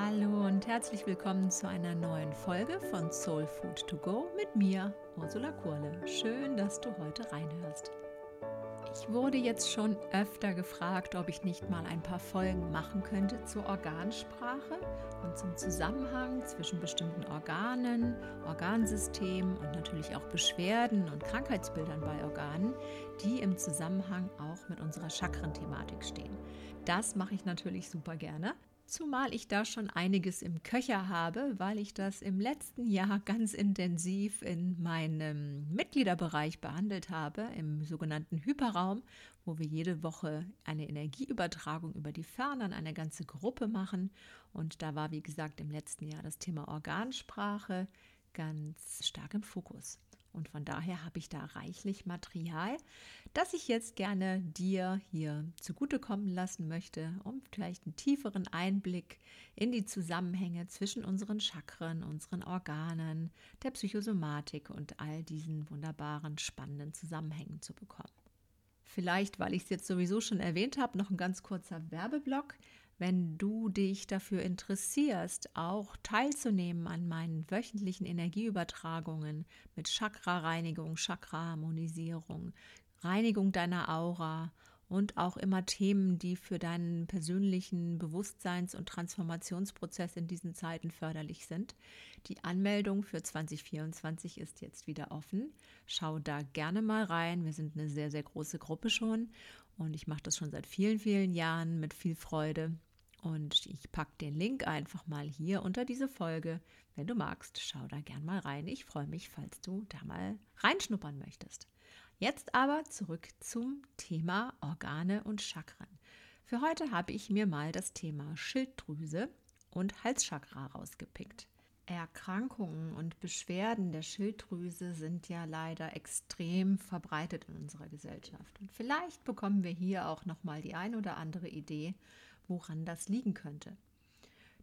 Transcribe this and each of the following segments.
Hallo und herzlich willkommen zu einer neuen Folge von Soul Food to Go mit mir, Ursula Kurle. Schön, dass du heute reinhörst. Ich wurde jetzt schon öfter gefragt, ob ich nicht mal ein paar Folgen machen könnte zur Organsprache und zum Zusammenhang zwischen bestimmten Organen, Organsystemen und natürlich auch Beschwerden und Krankheitsbildern bei Organen, die im Zusammenhang auch mit unserer Chakrenthematik stehen. Das mache ich natürlich super gerne. Zumal ich da schon einiges im Köcher habe, weil ich das im letzten Jahr ganz intensiv in meinem Mitgliederbereich behandelt habe, im sogenannten Hyperraum, wo wir jede Woche eine Energieübertragung über die Ferne an eine ganze Gruppe machen. Und da war, wie gesagt, im letzten Jahr das Thema Organsprache ganz stark im Fokus. Und von daher habe ich da reichlich Material, das ich jetzt gerne dir hier zugutekommen lassen möchte, um vielleicht einen tieferen Einblick in die Zusammenhänge zwischen unseren Chakren, unseren Organen, der Psychosomatik und all diesen wunderbaren, spannenden Zusammenhängen zu bekommen. Vielleicht, weil ich es jetzt sowieso schon erwähnt habe, noch ein ganz kurzer Werbeblock wenn du dich dafür interessierst, auch teilzunehmen an meinen wöchentlichen Energieübertragungen mit Chakra-Reinigung, Chakra-Harmonisierung, Reinigung deiner Aura und auch immer Themen, die für deinen persönlichen Bewusstseins- und Transformationsprozess in diesen Zeiten förderlich sind. Die Anmeldung für 2024 ist jetzt wieder offen. Schau da gerne mal rein. Wir sind eine sehr, sehr große Gruppe schon und ich mache das schon seit vielen, vielen Jahren mit viel Freude. Und ich packe den Link einfach mal hier unter diese Folge. Wenn du magst, schau da gern mal rein. Ich freue mich, falls du da mal reinschnuppern möchtest. Jetzt aber zurück zum Thema Organe und Chakren. Für heute habe ich mir mal das Thema Schilddrüse und Halschakra rausgepickt. Erkrankungen und Beschwerden der Schilddrüse sind ja leider extrem verbreitet in unserer Gesellschaft. Und vielleicht bekommen wir hier auch noch mal die ein oder andere Idee, woran das liegen könnte.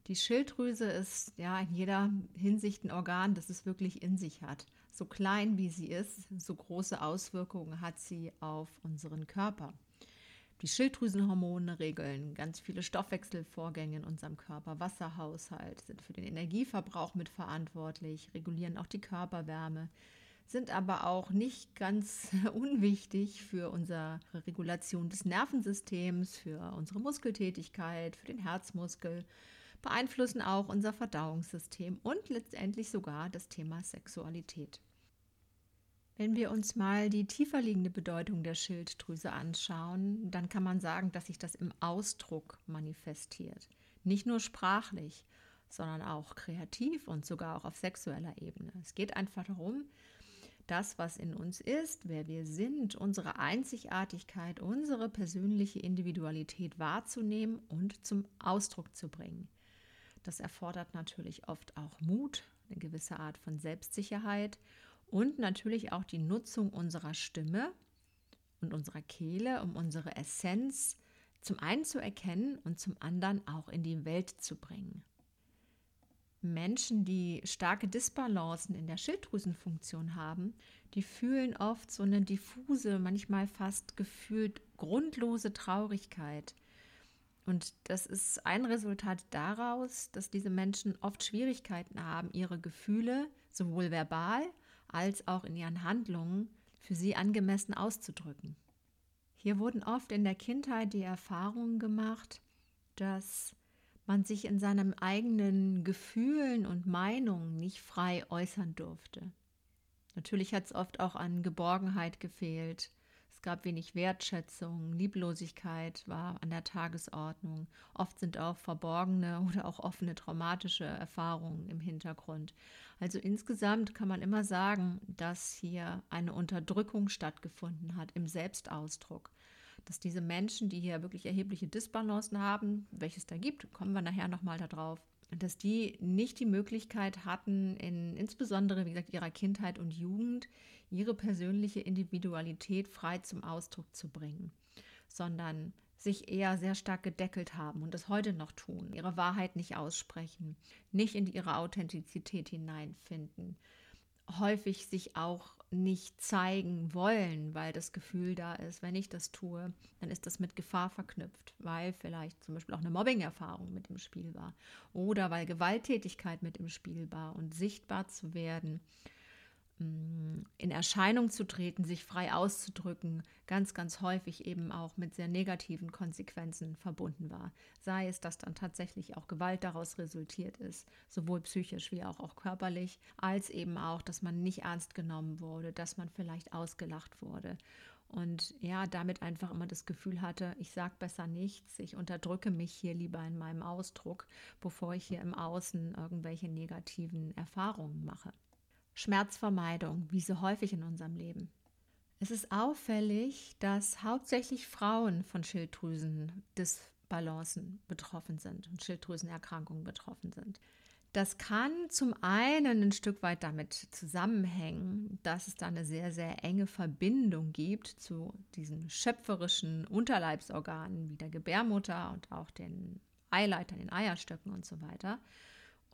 Die Schilddrüse ist ja in jeder Hinsicht ein Organ, das es wirklich in sich hat. So klein wie sie ist, so große Auswirkungen hat sie auf unseren Körper. Die Schilddrüsenhormone regeln ganz viele Stoffwechselvorgänge in unserem Körper, Wasserhaushalt, sind für den Energieverbrauch mitverantwortlich, regulieren auch die Körperwärme, sind aber auch nicht ganz unwichtig für unsere Regulation des Nervensystems, für unsere Muskeltätigkeit, für den Herzmuskel, beeinflussen auch unser Verdauungssystem und letztendlich sogar das Thema Sexualität. Wenn wir uns mal die tiefer liegende Bedeutung der Schilddrüse anschauen, dann kann man sagen, dass sich das im Ausdruck manifestiert. Nicht nur sprachlich, sondern auch kreativ und sogar auch auf sexueller Ebene. Es geht einfach darum, das, was in uns ist, wer wir sind, unsere Einzigartigkeit, unsere persönliche Individualität wahrzunehmen und zum Ausdruck zu bringen. Das erfordert natürlich oft auch Mut, eine gewisse Art von Selbstsicherheit und natürlich auch die Nutzung unserer Stimme und unserer Kehle, um unsere Essenz zum einen zu erkennen und zum anderen auch in die Welt zu bringen. Menschen, die starke Disbalancen in der Schilddrüsenfunktion haben, die fühlen oft so eine diffuse, manchmal fast gefühlt grundlose Traurigkeit. Und das ist ein Resultat daraus, dass diese Menschen oft Schwierigkeiten haben, ihre Gefühle sowohl verbal als auch in ihren Handlungen für sie angemessen auszudrücken. Hier wurden oft in der Kindheit die Erfahrungen gemacht, dass man sich in seinen eigenen Gefühlen und Meinungen nicht frei äußern durfte. Natürlich hat es oft auch an Geborgenheit gefehlt. Es gab wenig Wertschätzung, Lieblosigkeit war an der Tagesordnung. Oft sind auch verborgene oder auch offene traumatische Erfahrungen im Hintergrund. Also insgesamt kann man immer sagen, dass hier eine Unterdrückung stattgefunden hat im Selbstausdruck dass diese Menschen, die hier wirklich erhebliche Disbalancen haben, welches da gibt, kommen wir nachher nochmal darauf, dass die nicht die Möglichkeit hatten, in insbesondere, wie gesagt, ihrer Kindheit und Jugend ihre persönliche Individualität frei zum Ausdruck zu bringen, sondern sich eher sehr stark gedeckelt haben und das heute noch tun, ihre Wahrheit nicht aussprechen, nicht in ihre Authentizität hineinfinden, häufig sich auch nicht zeigen wollen, weil das Gefühl da ist, wenn ich das tue, dann ist das mit Gefahr verknüpft, weil vielleicht zum Beispiel auch eine Mobbing-Erfahrung mit im Spiel war oder weil Gewalttätigkeit mit im Spiel war und sichtbar zu werden in Erscheinung zu treten, sich frei auszudrücken, ganz, ganz häufig eben auch mit sehr negativen Konsequenzen verbunden war. Sei es, dass dann tatsächlich auch Gewalt daraus resultiert ist, sowohl psychisch wie auch, auch körperlich, als eben auch, dass man nicht ernst genommen wurde, dass man vielleicht ausgelacht wurde. Und ja, damit einfach immer das Gefühl hatte, ich sage besser nichts, ich unterdrücke mich hier lieber in meinem Ausdruck, bevor ich hier im Außen irgendwelche negativen Erfahrungen mache. Schmerzvermeidung, wie so häufig in unserem Leben. Es ist auffällig, dass hauptsächlich Frauen von Schilddrüsendisbalancen betroffen sind und Schilddrüsenerkrankungen betroffen sind. Das kann zum einen ein Stück weit damit zusammenhängen, dass es da eine sehr, sehr enge Verbindung gibt zu diesen schöpferischen Unterleibsorganen wie der Gebärmutter und auch den Eileitern, den Eierstöcken und so weiter.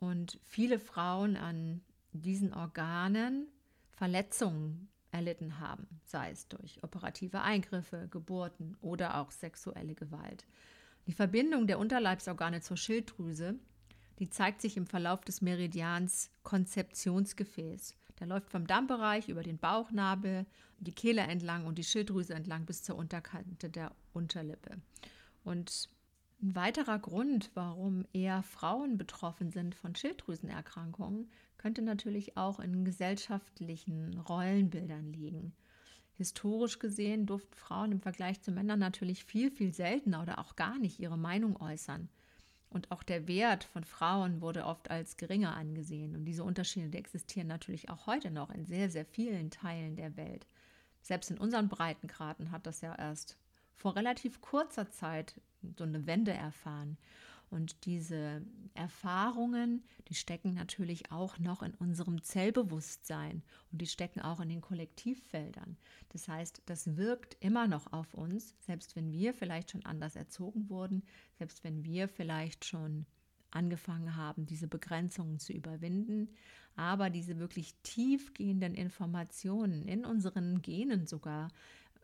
Und viele Frauen an diesen Organen Verletzungen erlitten haben, sei es durch operative Eingriffe, Geburten oder auch sexuelle Gewalt. Die Verbindung der Unterleibsorgane zur Schilddrüse, die zeigt sich im Verlauf des Meridians Konzeptionsgefäß. Der läuft vom Dammbereich über den Bauchnabel, die Kehle entlang und die Schilddrüse entlang bis zur Unterkante der Unterlippe. Und ein weiterer Grund, warum eher Frauen betroffen sind von Schilddrüsenerkrankungen, könnte natürlich auch in gesellschaftlichen Rollenbildern liegen. Historisch gesehen durften Frauen im Vergleich zu Männern natürlich viel, viel seltener oder auch gar nicht ihre Meinung äußern. Und auch der Wert von Frauen wurde oft als geringer angesehen. Und diese Unterschiede existieren natürlich auch heute noch in sehr, sehr vielen Teilen der Welt. Selbst in unseren Breitengraden hat das ja erst vor relativ kurzer Zeit so eine Wende erfahren. Und diese Erfahrungen, die stecken natürlich auch noch in unserem Zellbewusstsein und die stecken auch in den Kollektivfeldern. Das heißt, das wirkt immer noch auf uns, selbst wenn wir vielleicht schon anders erzogen wurden, selbst wenn wir vielleicht schon angefangen haben, diese Begrenzungen zu überwinden. Aber diese wirklich tiefgehenden Informationen in unseren Genen sogar,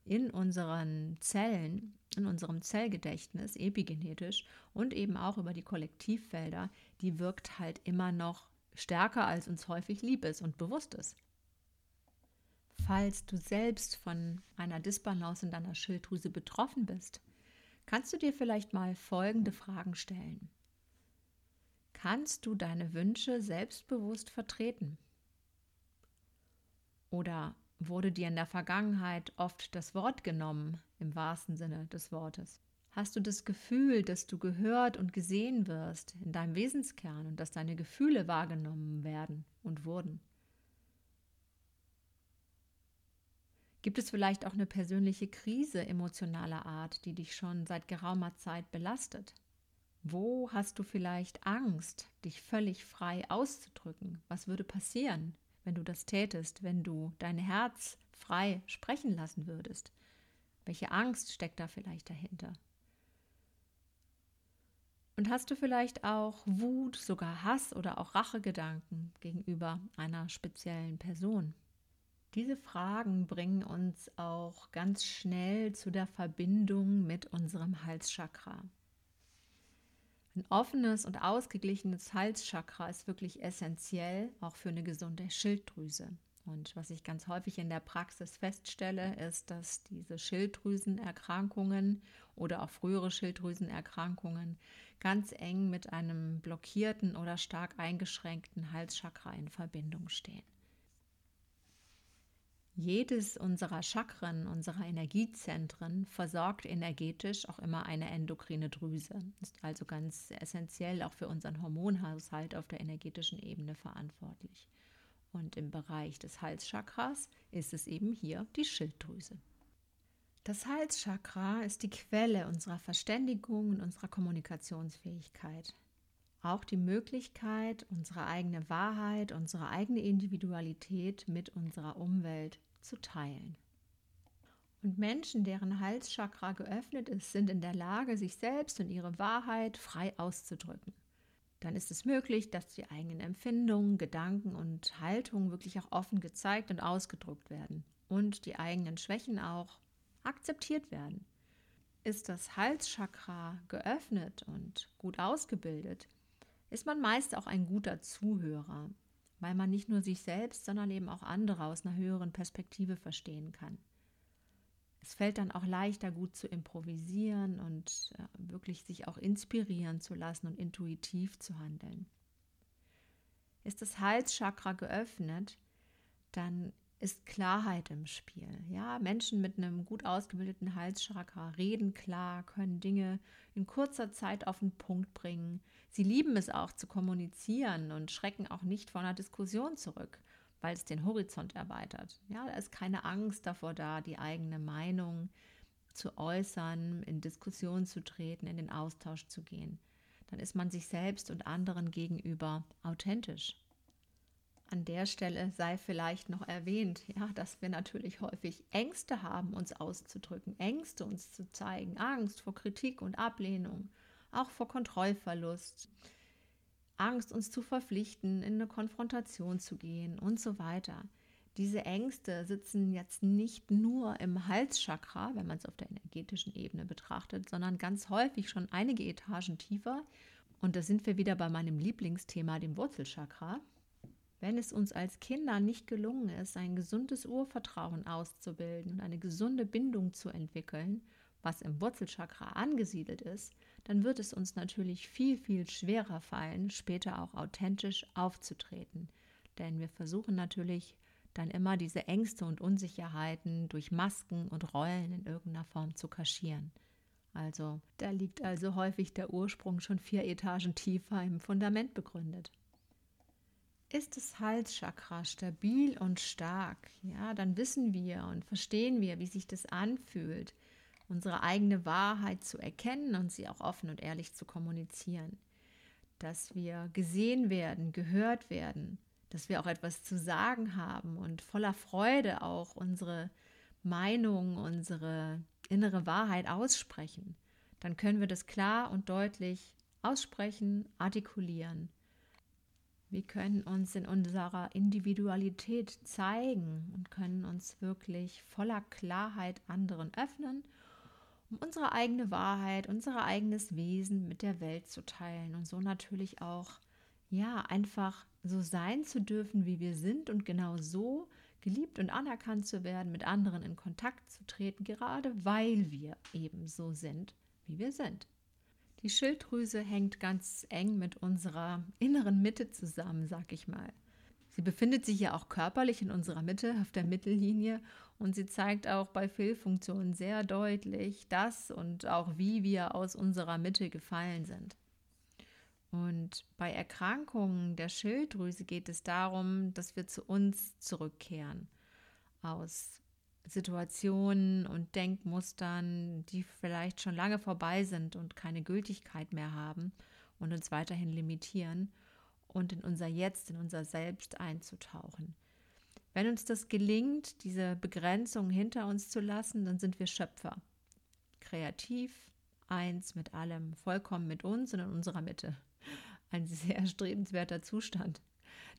in unseren Zellen, in unserem Zellgedächtnis, epigenetisch und eben auch über die Kollektivfelder, die wirkt halt immer noch stärker, als uns häufig lieb ist und bewusst ist. Falls du selbst von einer Disbalance in deiner Schilddrüse betroffen bist, kannst du dir vielleicht mal folgende Fragen stellen. Kannst du deine Wünsche selbstbewusst vertreten? Oder Wurde dir in der Vergangenheit oft das Wort genommen, im wahrsten Sinne des Wortes? Hast du das Gefühl, dass du gehört und gesehen wirst in deinem Wesenskern und dass deine Gefühle wahrgenommen werden und wurden? Gibt es vielleicht auch eine persönliche Krise emotionaler Art, die dich schon seit geraumer Zeit belastet? Wo hast du vielleicht Angst, dich völlig frei auszudrücken? Was würde passieren, wenn du das tätest, wenn du dein Herz frei sprechen lassen würdest? Welche Angst steckt da vielleicht dahinter? Und hast du vielleicht auch Wut, sogar Hass oder auch Rachegedanken gegenüber einer speziellen Person? Diese Fragen bringen uns auch ganz schnell zu der Verbindung mit unserem Halschakra. Ein offenes und ausgeglichenes Halschakra ist wirklich essentiell, auch für eine gesunde Schilddrüse. Und was ich ganz häufig in der Praxis feststelle, ist, dass diese Schilddrüsenerkrankungen oder auch frühere Schilddrüsenerkrankungen ganz eng mit einem blockierten oder stark eingeschränkten Halschakra in Verbindung stehen. Jedes unserer Chakren, unserer Energiezentren versorgt energetisch auch immer eine endokrine Drüse, ist also ganz essentiell auch für unseren Hormonhaushalt auf der energetischen Ebene verantwortlich. Und im Bereich des Halschakras ist es eben hier die Schilddrüse. Das Halschakra ist die Quelle unserer Verständigung und unserer Kommunikationsfähigkeit. Auch die Möglichkeit, unsere eigene Wahrheit, unsere eigene Individualität mit unserer Umwelt zu teilen. Und Menschen, deren Halschakra geöffnet ist, sind in der Lage, sich selbst und ihre Wahrheit frei auszudrücken. Dann ist es möglich, dass die eigenen Empfindungen, Gedanken und Haltungen wirklich auch offen gezeigt und ausgedrückt werden und die eigenen Schwächen auch akzeptiert werden. Ist das Halschakra geöffnet und gut ausgebildet, ist man meist auch ein guter Zuhörer, weil man nicht nur sich selbst, sondern eben auch andere aus einer höheren Perspektive verstehen kann. Es fällt dann auch leichter, gut zu improvisieren und äh, wirklich sich auch inspirieren zu lassen und intuitiv zu handeln. Ist das Halschakra geöffnet, dann ist Klarheit im Spiel. Ja, Menschen mit einem gut ausgebildeten Halschakra reden klar, können Dinge in kurzer Zeit auf den Punkt bringen. Sie lieben es auch zu kommunizieren und schrecken auch nicht vor einer Diskussion zurück, weil es den Horizont erweitert. Ja, da ist keine Angst davor da, die eigene Meinung zu äußern, in Diskussion zu treten, in den Austausch zu gehen. Dann ist man sich selbst und anderen gegenüber authentisch. An der Stelle sei vielleicht noch erwähnt, ja, dass wir natürlich häufig Ängste haben, uns auszudrücken, Ängste uns zu zeigen, Angst vor Kritik und Ablehnung, auch vor Kontrollverlust, Angst uns zu verpflichten, in eine Konfrontation zu gehen und so weiter. Diese Ängste sitzen jetzt nicht nur im Halschakra, wenn man es auf der energetischen Ebene betrachtet, sondern ganz häufig schon einige Etagen tiefer. Und da sind wir wieder bei meinem Lieblingsthema, dem Wurzelchakra. Wenn es uns als Kinder nicht gelungen ist, ein gesundes Urvertrauen auszubilden und eine gesunde Bindung zu entwickeln, was im Wurzelchakra angesiedelt ist, dann wird es uns natürlich viel, viel schwerer fallen, später auch authentisch aufzutreten. Denn wir versuchen natürlich dann immer diese Ängste und Unsicherheiten durch Masken und Rollen in irgendeiner Form zu kaschieren. Also da liegt also häufig der Ursprung schon vier Etagen tiefer im Fundament begründet. Ist das Halschakra stabil und stark, ja, dann wissen wir und verstehen wir, wie sich das anfühlt, unsere eigene Wahrheit zu erkennen und sie auch offen und ehrlich zu kommunizieren. Dass wir gesehen werden, gehört werden, dass wir auch etwas zu sagen haben und voller Freude auch unsere Meinung, unsere innere Wahrheit aussprechen. Dann können wir das klar und deutlich aussprechen, artikulieren wir können uns in unserer Individualität zeigen und können uns wirklich voller Klarheit anderen öffnen, um unsere eigene Wahrheit, unser eigenes Wesen mit der Welt zu teilen und so natürlich auch, ja, einfach so sein zu dürfen, wie wir sind und genau so geliebt und anerkannt zu werden, mit anderen in Kontakt zu treten, gerade weil wir eben so sind, wie wir sind. Die Schilddrüse hängt ganz eng mit unserer inneren Mitte zusammen, sag ich mal. Sie befindet sich ja auch körperlich in unserer Mitte, auf der Mittellinie, und sie zeigt auch bei Fehlfunktionen sehr deutlich das und auch wie wir aus unserer Mitte gefallen sind. Und bei Erkrankungen der Schilddrüse geht es darum, dass wir zu uns zurückkehren, aus Situationen und Denkmustern, die vielleicht schon lange vorbei sind und keine Gültigkeit mehr haben und uns weiterhin limitieren und in unser Jetzt, in unser Selbst einzutauchen. Wenn uns das gelingt, diese Begrenzung hinter uns zu lassen, dann sind wir Schöpfer. Kreativ, eins mit allem, vollkommen mit uns und in unserer Mitte. Ein sehr erstrebenswerter Zustand.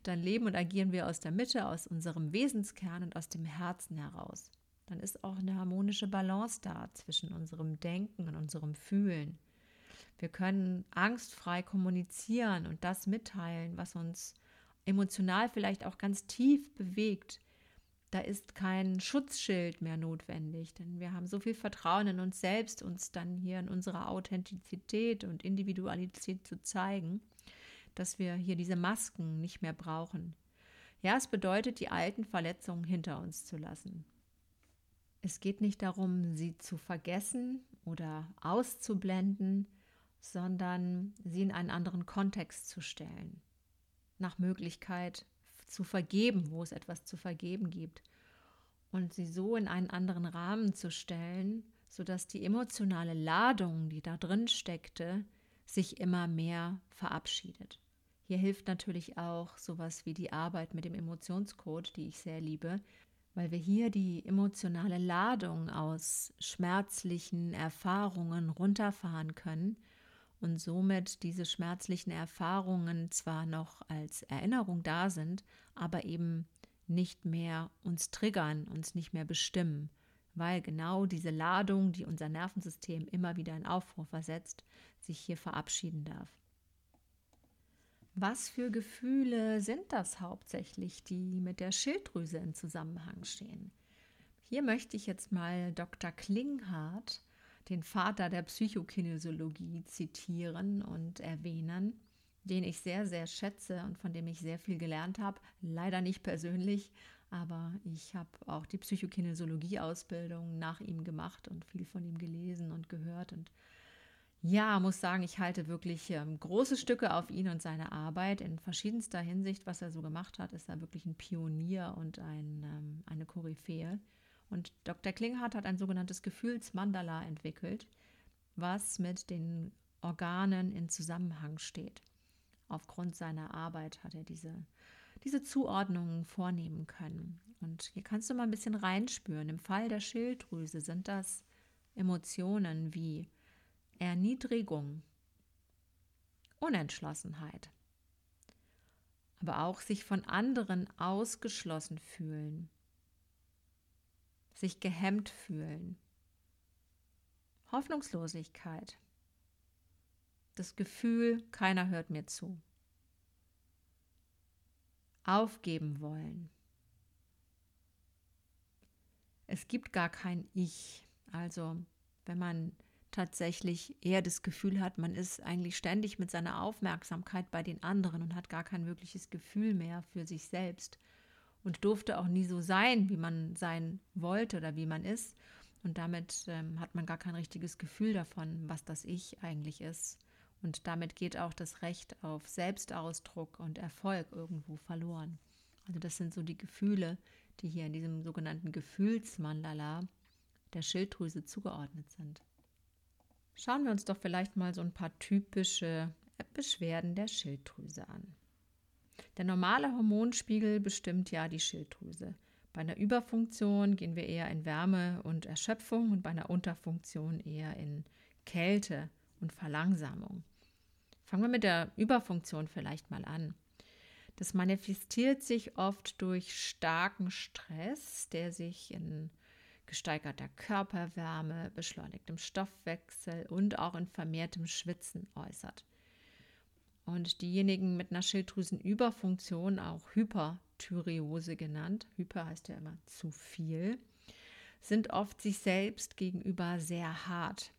Dann leben und agieren wir aus der Mitte, aus unserem Wesenskern und aus dem Herzen heraus dann ist auch eine harmonische Balance da zwischen unserem Denken und unserem Fühlen. Wir können angstfrei kommunizieren und das mitteilen, was uns emotional vielleicht auch ganz tief bewegt. Da ist kein Schutzschild mehr notwendig, denn wir haben so viel Vertrauen in uns selbst, uns dann hier in unserer Authentizität und Individualität zu zeigen, dass wir hier diese Masken nicht mehr brauchen. Ja, es bedeutet, die alten Verletzungen hinter uns zu lassen. Es geht nicht darum, sie zu vergessen oder auszublenden, sondern sie in einen anderen Kontext zu stellen. Nach Möglichkeit zu vergeben, wo es etwas zu vergeben gibt. Und sie so in einen anderen Rahmen zu stellen, sodass die emotionale Ladung, die da drin steckte, sich immer mehr verabschiedet. Hier hilft natürlich auch sowas wie die Arbeit mit dem Emotionscode, die ich sehr liebe, weil wir hier die emotionale Ladung aus schmerzlichen Erfahrungen runterfahren können und somit diese schmerzlichen Erfahrungen zwar noch als Erinnerung da sind, aber eben nicht mehr uns triggern, uns nicht mehr bestimmen, weil genau diese Ladung, die unser Nervensystem immer wieder in Aufruhr versetzt, sich hier verabschieden darf. Was für Gefühle sind das hauptsächlich, die mit der Schilddrüse in Zusammenhang stehen? Hier möchte ich jetzt mal Dr. Klinghardt, den Vater der Psychokinesiologie, zitieren und erwähnen, den ich sehr, sehr schätze und von dem ich sehr viel gelernt habe. Leider nicht persönlich, aber ich habe auch die Psychokinesiologie-Ausbildung nach ihm gemacht und viel von ihm gelesen und gehört und ja, muss sagen, ich halte wirklich ähm, große Stücke auf ihn und seine Arbeit in verschiedenster Hinsicht. Was er so gemacht hat, ist er wirklich ein Pionier und ein, ähm, eine Koryphäe. Und Dr. Klinghardt hat ein sogenanntes Gefühlsmandala entwickelt, was mit den Organen in Zusammenhang steht. Aufgrund seiner Arbeit hat er diese, diese Zuordnungen vornehmen können. Und hier kannst du mal ein bisschen reinspüren. Im Fall der Schilddrüse sind das Emotionen wie Erniedrigung, Unentschlossenheit, aber auch sich von anderen ausgeschlossen fühlen, sich gehemmt fühlen, Hoffnungslosigkeit, das Gefühl, keiner hört mir zu, aufgeben wollen. Es gibt gar kein Ich. Also wenn man tatsächlich eher das Gefühl hat, man ist eigentlich ständig mit seiner Aufmerksamkeit bei den anderen und hat gar kein wirkliches Gefühl mehr für sich selbst und durfte auch nie so sein, wie man sein wollte oder wie man ist. Und damit ähm, hat man gar kein richtiges Gefühl davon, was das Ich eigentlich ist. Und damit geht auch das Recht auf Selbstausdruck und Erfolg irgendwo verloren. Also das sind so die Gefühle, die hier in diesem sogenannten Gefühlsmandala der Schilddrüse zugeordnet sind. Schauen wir uns doch vielleicht mal so ein paar typische Beschwerden der Schilddrüse an. Der normale Hormonspiegel bestimmt ja die Schilddrüse. Bei einer Überfunktion gehen wir eher in Wärme und Erschöpfung und bei einer Unterfunktion eher in Kälte und Verlangsamung. Fangen wir mit der Überfunktion vielleicht mal an. Das manifestiert sich oft durch starken Stress, der sich in gesteigerter Körperwärme, beschleunigtem Stoffwechsel und auch in vermehrtem Schwitzen äußert. Und diejenigen mit einer Schilddrüsenüberfunktion, auch Hyperthyreose genannt, Hyper heißt ja immer zu viel, sind oft sich selbst gegenüber sehr hart,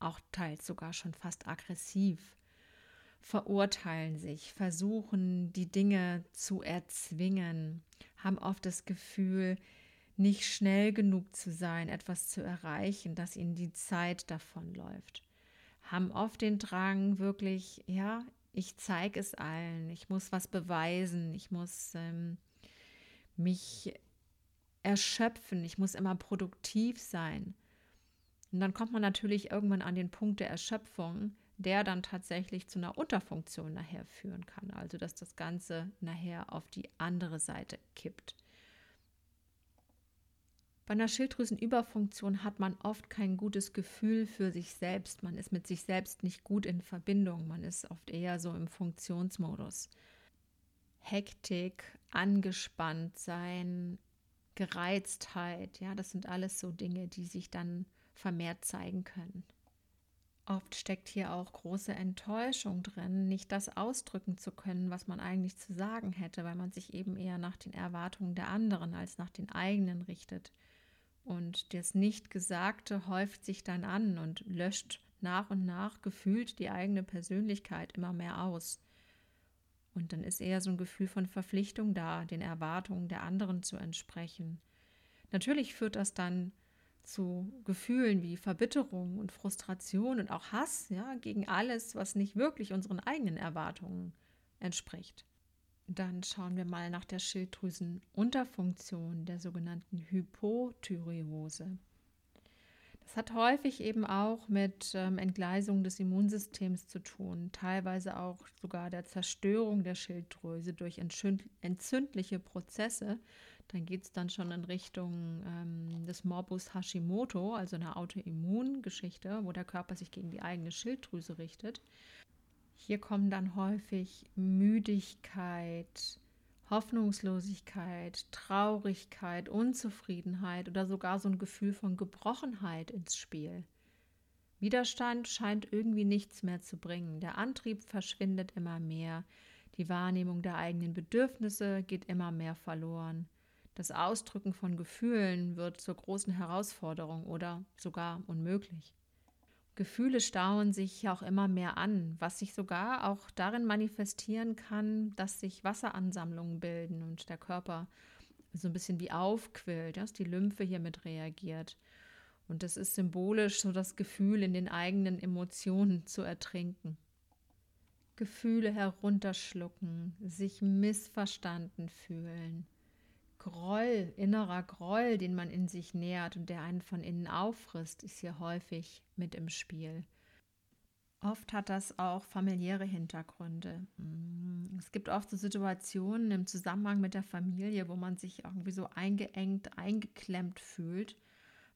auch teils sogar schon fast aggressiv, verurteilen sich, versuchen die Dinge zu erzwingen, haben oft das Gefühl, nicht schnell genug zu sein, etwas zu erreichen, dass ihnen die Zeit davonläuft. Haben oft den Drang, wirklich, ja, ich zeige es allen, ich muss was beweisen, ich muss ähm, mich erschöpfen, ich muss immer produktiv sein. Und dann kommt man natürlich irgendwann an den Punkt der Erschöpfung, der dann tatsächlich zu einer Unterfunktion nachher führen kann. Also dass das Ganze nachher auf die andere Seite kippt. Bei einer Schilddrüsenüberfunktion hat man oft kein gutes Gefühl für sich selbst. Man ist mit sich selbst nicht gut in Verbindung. Man ist oft eher so im Funktionsmodus. Hektik, angespannt sein, Gereiztheit, ja, das sind alles so Dinge, die sich dann vermehrt zeigen können. Oft steckt hier auch große Enttäuschung drin, nicht das ausdrücken zu können, was man eigentlich zu sagen hätte, weil man sich eben eher nach den Erwartungen der anderen als nach den eigenen richtet. Und das Nicht-Gesagte häuft sich dann an und löscht nach und nach gefühlt die eigene Persönlichkeit immer mehr aus. Und dann ist eher so ein Gefühl von Verpflichtung da, den Erwartungen der anderen zu entsprechen. Natürlich führt das dann zu Gefühlen wie Verbitterung und Frustration und auch Hass ja, gegen alles, was nicht wirklich unseren eigenen Erwartungen entspricht. Dann schauen wir mal nach der Schilddrüsenunterfunktion, der sogenannten Hypothyreose. Das hat häufig eben auch mit ähm, Entgleisung des Immunsystems zu tun, teilweise auch sogar der Zerstörung der Schilddrüse durch entzündliche Prozesse, dann geht es dann schon in Richtung ähm, des Morbus Hashimoto, also einer Autoimmungeschichte, wo der Körper sich gegen die eigene Schilddrüse richtet. Hier kommen dann häufig Müdigkeit, Hoffnungslosigkeit, Traurigkeit, Unzufriedenheit oder sogar so ein Gefühl von Gebrochenheit ins Spiel. Widerstand scheint irgendwie nichts mehr zu bringen. Der Antrieb verschwindet immer mehr. Die Wahrnehmung der eigenen Bedürfnisse geht immer mehr verloren. Das Ausdrücken von Gefühlen wird zur großen Herausforderung oder sogar unmöglich. Gefühle stauen sich auch immer mehr an, was sich sogar auch darin manifestieren kann, dass sich Wasseransammlungen bilden und der Körper so ein bisschen wie aufquillt, dass die Lymphe hier mit reagiert. Und das ist symbolisch so das Gefühl, in den eigenen Emotionen zu ertrinken. Gefühle herunterschlucken, sich missverstanden fühlen. Groll, innerer Groll, den man in sich nährt und der einen von innen auffrisst, ist hier häufig mit im Spiel. Oft hat das auch familiäre Hintergründe. Mm, es gibt oft so Situationen im Zusammenhang mit der Familie, wo man sich irgendwie so eingeengt, eingeklemmt fühlt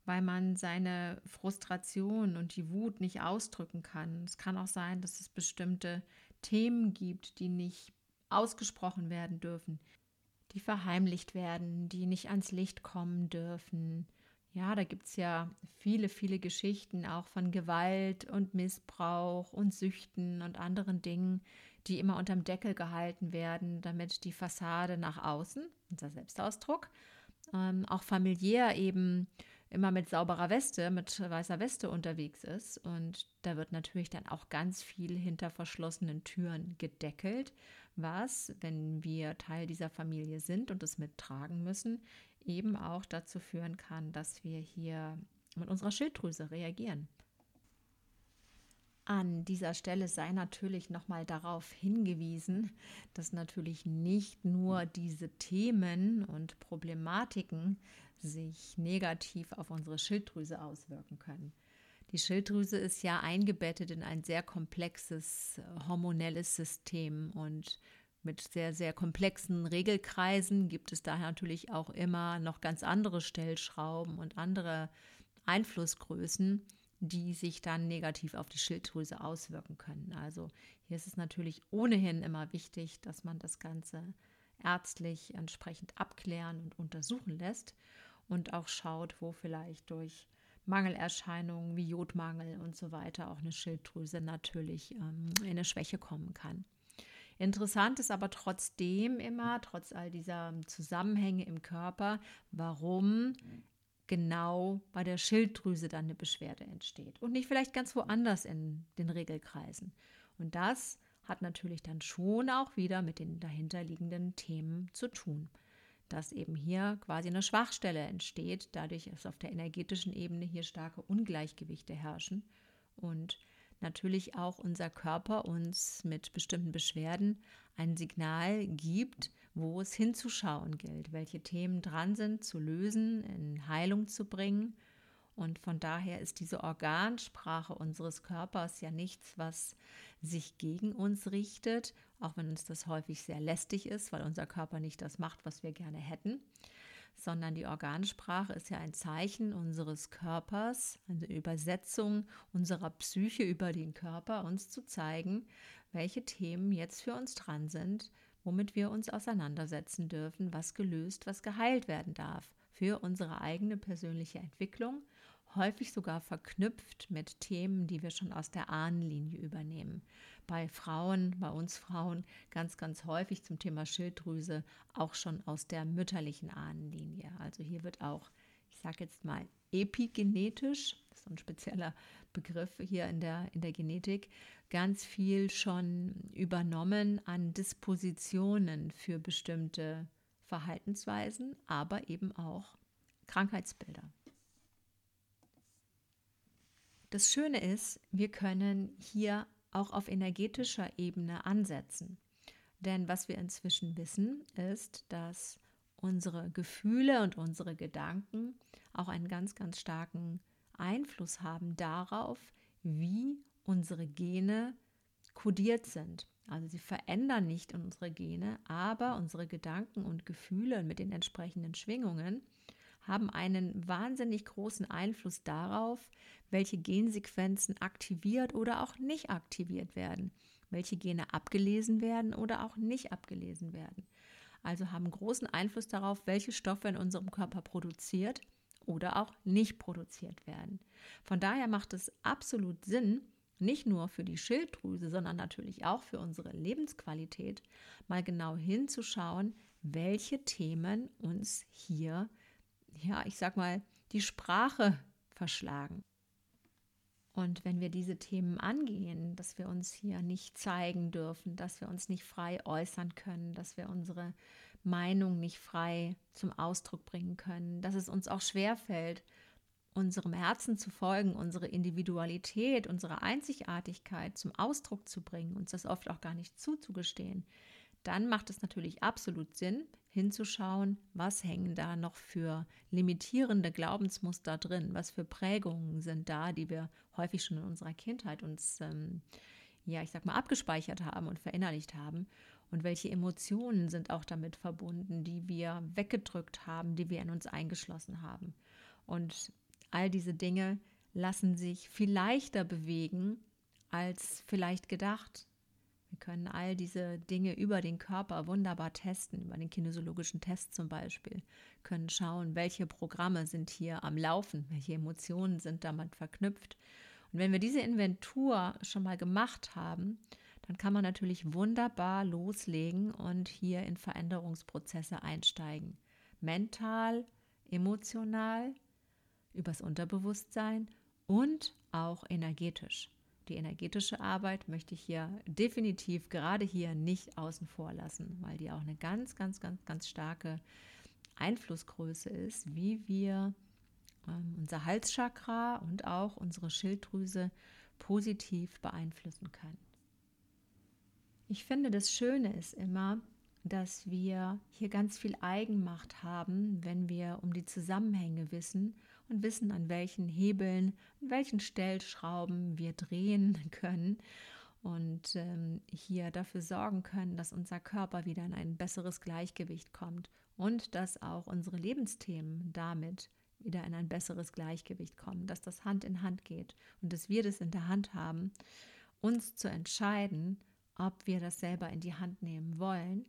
weil man seine Frustration und die Wut nicht ausdrücken kann. Es kann auch sein, dass es bestimmte Themen gibt, die nicht ausgesprochen werden dürfen, die verheimlicht werden, die nicht ans Licht kommen dürfen. Ja, da gibt es ja viele, viele Geschichten auch von Gewalt und Missbrauch und Süchten und anderen Dingen, die immer unterm Deckel gehalten werden, damit die Fassade nach außen, unser Selbstausdruck, ähm, auch familiär eben immer mit sauberer Weste, mit weißer Weste unterwegs ist. Und da wird natürlich dann auch ganz viel hinter verschlossenen Türen gedeckelt, was, wenn wir Teil dieser Familie sind und es mittragen müssen, eben auch dazu führen kann, dass wir hier mit unserer Schilddrüse reagieren. An dieser Stelle sei natürlich nochmal darauf hingewiesen, dass natürlich nicht nur diese Themen und Problematiken sich negativ auf unsere Schilddrüse auswirken können. Die Schilddrüse ist ja eingebettet in ein sehr komplexes äh, hormonelles System und mit sehr, sehr komplexen Regelkreisen gibt es daher natürlich auch immer noch ganz andere Stellschrauben und andere Einflussgrößen, die sich dann negativ auf die Schilddrüse auswirken können. Also hier ist es natürlich ohnehin immer wichtig, dass man das Ganze ärztlich entsprechend abklären und untersuchen lässt und auch schaut, wo vielleicht durch Mangelerscheinungen wie Jodmangel und so weiter auch eine Schilddrüse natürlich ähm, in eine Schwäche kommen kann. Interessant ist aber trotzdem immer, trotz all dieser Zusammenhänge im Körper, warum genau bei der Schilddrüse dann eine Beschwerde entsteht und nicht vielleicht ganz woanders in den Regelkreisen. Und das hat natürlich dann schon auch wieder mit den dahinterliegenden Themen zu tun dass eben hier quasi eine Schwachstelle entsteht, dadurch, dass auf der energetischen Ebene hier starke Ungleichgewichte herrschen und natürlich auch unser Körper uns mit bestimmten Beschwerden ein Signal gibt, wo es hinzuschauen gilt, welche Themen dran sind zu lösen, in Heilung zu bringen. Und von daher ist diese Organsprache unseres Körpers ja nichts, was sich gegen uns richtet auch wenn uns das häufig sehr lästig ist, weil unser Körper nicht das macht, was wir gerne hätten, sondern die Organsprache ist ja ein Zeichen unseres Körpers, eine Übersetzung unserer Psyche über den Körper, uns zu zeigen, welche Themen jetzt für uns dran sind, womit wir uns auseinandersetzen dürfen, was gelöst, was geheilt werden darf für unsere eigene persönliche Entwicklung, häufig sogar verknüpft mit Themen, die wir schon aus der Ahnenlinie übernehmen bei Frauen, bei uns Frauen ganz, ganz häufig zum Thema Schilddrüse auch schon aus der mütterlichen Ahnenlinie. Also hier wird auch, ich sage jetzt mal, epigenetisch, das ist ein spezieller Begriff hier in der, in der Genetik, ganz viel schon übernommen an Dispositionen für bestimmte Verhaltensweisen, aber eben auch Krankheitsbilder. Das Schöne ist, wir können hier auch auf energetischer Ebene ansetzen. Denn was wir inzwischen wissen, ist, dass unsere Gefühle und unsere Gedanken auch einen ganz, ganz starken Einfluss haben darauf, wie unsere Gene kodiert sind. Also sie verändern nicht unsere Gene, aber unsere Gedanken und Gefühle mit den entsprechenden Schwingungen haben einen wahnsinnig großen Einfluss darauf, welche Gensequenzen aktiviert oder auch nicht aktiviert werden, welche Gene abgelesen werden oder auch nicht abgelesen werden. Also haben großen Einfluss darauf, welche Stoffe in unserem Körper produziert oder auch nicht produziert werden. Von daher macht es absolut Sinn, nicht nur für die Schilddrüse, sondern natürlich auch für unsere Lebensqualität, mal genau hinzuschauen, welche Themen uns hier, ja, ich sag mal, die Sprache verschlagen. Und wenn wir diese Themen angehen, dass wir uns hier nicht zeigen dürfen, dass wir uns nicht frei äußern können, dass wir unsere Meinung nicht frei zum Ausdruck bringen können, dass es uns auch schwerfällt, unserem Herzen zu folgen, unsere Individualität, unsere Einzigartigkeit zum Ausdruck zu bringen, uns das oft auch gar nicht zuzugestehen, dann macht es natürlich absolut Sinn, hinzuschauen, was hängen da noch für limitierende Glaubensmuster drin, was für Prägungen sind da, die wir häufig schon in unserer Kindheit uns, ähm, ja, ich sag mal, abgespeichert haben und verinnerlicht haben. Und welche Emotionen sind auch damit verbunden, die wir weggedrückt haben, die wir in uns eingeschlossen haben. Und All diese Dinge lassen sich viel leichter bewegen als vielleicht gedacht. Wir können all diese Dinge über den Körper wunderbar testen, über den kinesiologischen Test zum Beispiel, können schauen, welche Programme sind hier am Laufen, welche Emotionen sind damit verknüpft. Und wenn wir diese Inventur schon mal gemacht haben, dann kann man natürlich wunderbar loslegen und hier in Veränderungsprozesse einsteigen. Mental, emotional, übers Unterbewusstsein und auch energetisch. Die energetische Arbeit möchte ich hier definitiv gerade hier nicht außen vor lassen, weil die auch eine ganz, ganz, ganz, ganz starke Einflussgröße ist, wie wir ähm, unser Halschakra und auch unsere Schilddrüse positiv beeinflussen können. Ich finde, das Schöne ist immer, dass wir hier ganz viel Eigenmacht haben, wenn wir um die Zusammenhänge wissen und wissen, an welchen Hebeln, an welchen Stellschrauben wir drehen können und ähm, hier dafür sorgen können, dass unser Körper wieder in ein besseres Gleichgewicht kommt und dass auch unsere Lebensthemen damit wieder in ein besseres Gleichgewicht kommen, dass das Hand in Hand geht und dass wir das in der Hand haben, uns zu entscheiden, ob wir das selber in die Hand nehmen wollen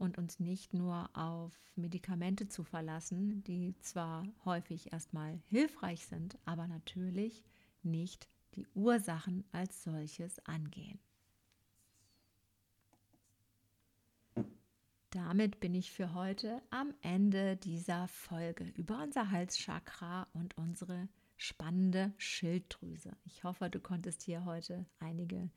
und uns nicht nur auf Medikamente zu verlassen, die zwar häufig erstmal hilfreich sind, aber natürlich nicht die Ursachen als solches angehen. Damit bin ich für heute am Ende dieser Folge über unser Halschakra und unsere spannende Schilddrüse. Ich hoffe, du konntest hier heute einige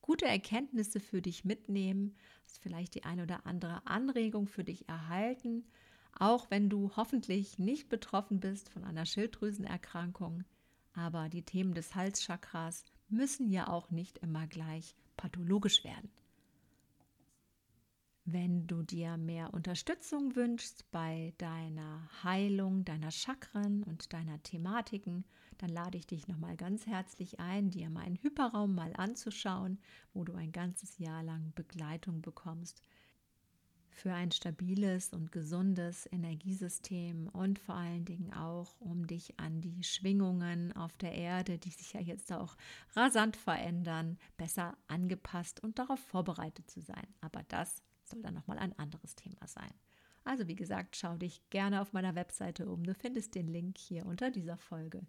gute Erkenntnisse für dich mitnehmen, vielleicht die eine oder andere Anregung für dich erhalten, auch wenn du hoffentlich nicht betroffen bist von einer Schilddrüsenerkrankung. Aber die Themen des Halschakras müssen ja auch nicht immer gleich pathologisch werden. Wenn du dir mehr Unterstützung wünschst bei deiner Heilung deiner Chakren und deiner Thematiken, dann lade ich dich nochmal ganz herzlich ein, dir meinen Hyperraum mal anzuschauen, wo du ein ganzes Jahr lang Begleitung bekommst für ein stabiles und gesundes Energiesystem und vor allen Dingen auch, um dich an die Schwingungen auf der Erde, die sich ja jetzt auch rasant verändern, besser angepasst und darauf vorbereitet zu sein. Aber das soll dann nochmal ein anderes Thema sein. Also wie gesagt, schau dich gerne auf meiner Webseite um. Du findest den Link hier unter dieser Folge.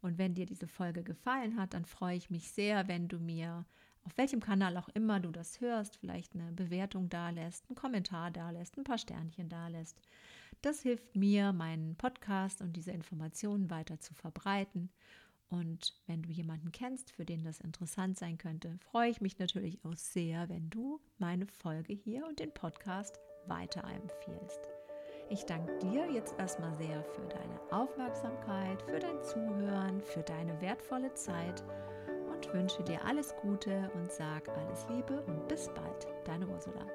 Und wenn dir diese Folge gefallen hat, dann freue ich mich sehr, wenn du mir auf welchem Kanal auch immer du das hörst, vielleicht eine Bewertung dalässt, einen Kommentar dalässt, ein paar Sternchen dalässt. Das hilft mir, meinen Podcast und diese Informationen weiter zu verbreiten. Und wenn du jemanden kennst, für den das interessant sein könnte, freue ich mich natürlich auch sehr, wenn du meine Folge hier und den Podcast weiterempfiehlst. Ich danke dir jetzt erstmal sehr für deine Aufmerksamkeit, für dein Zuhören, für deine wertvolle Zeit und wünsche dir alles Gute und sag alles Liebe und bis bald, deine Ursula.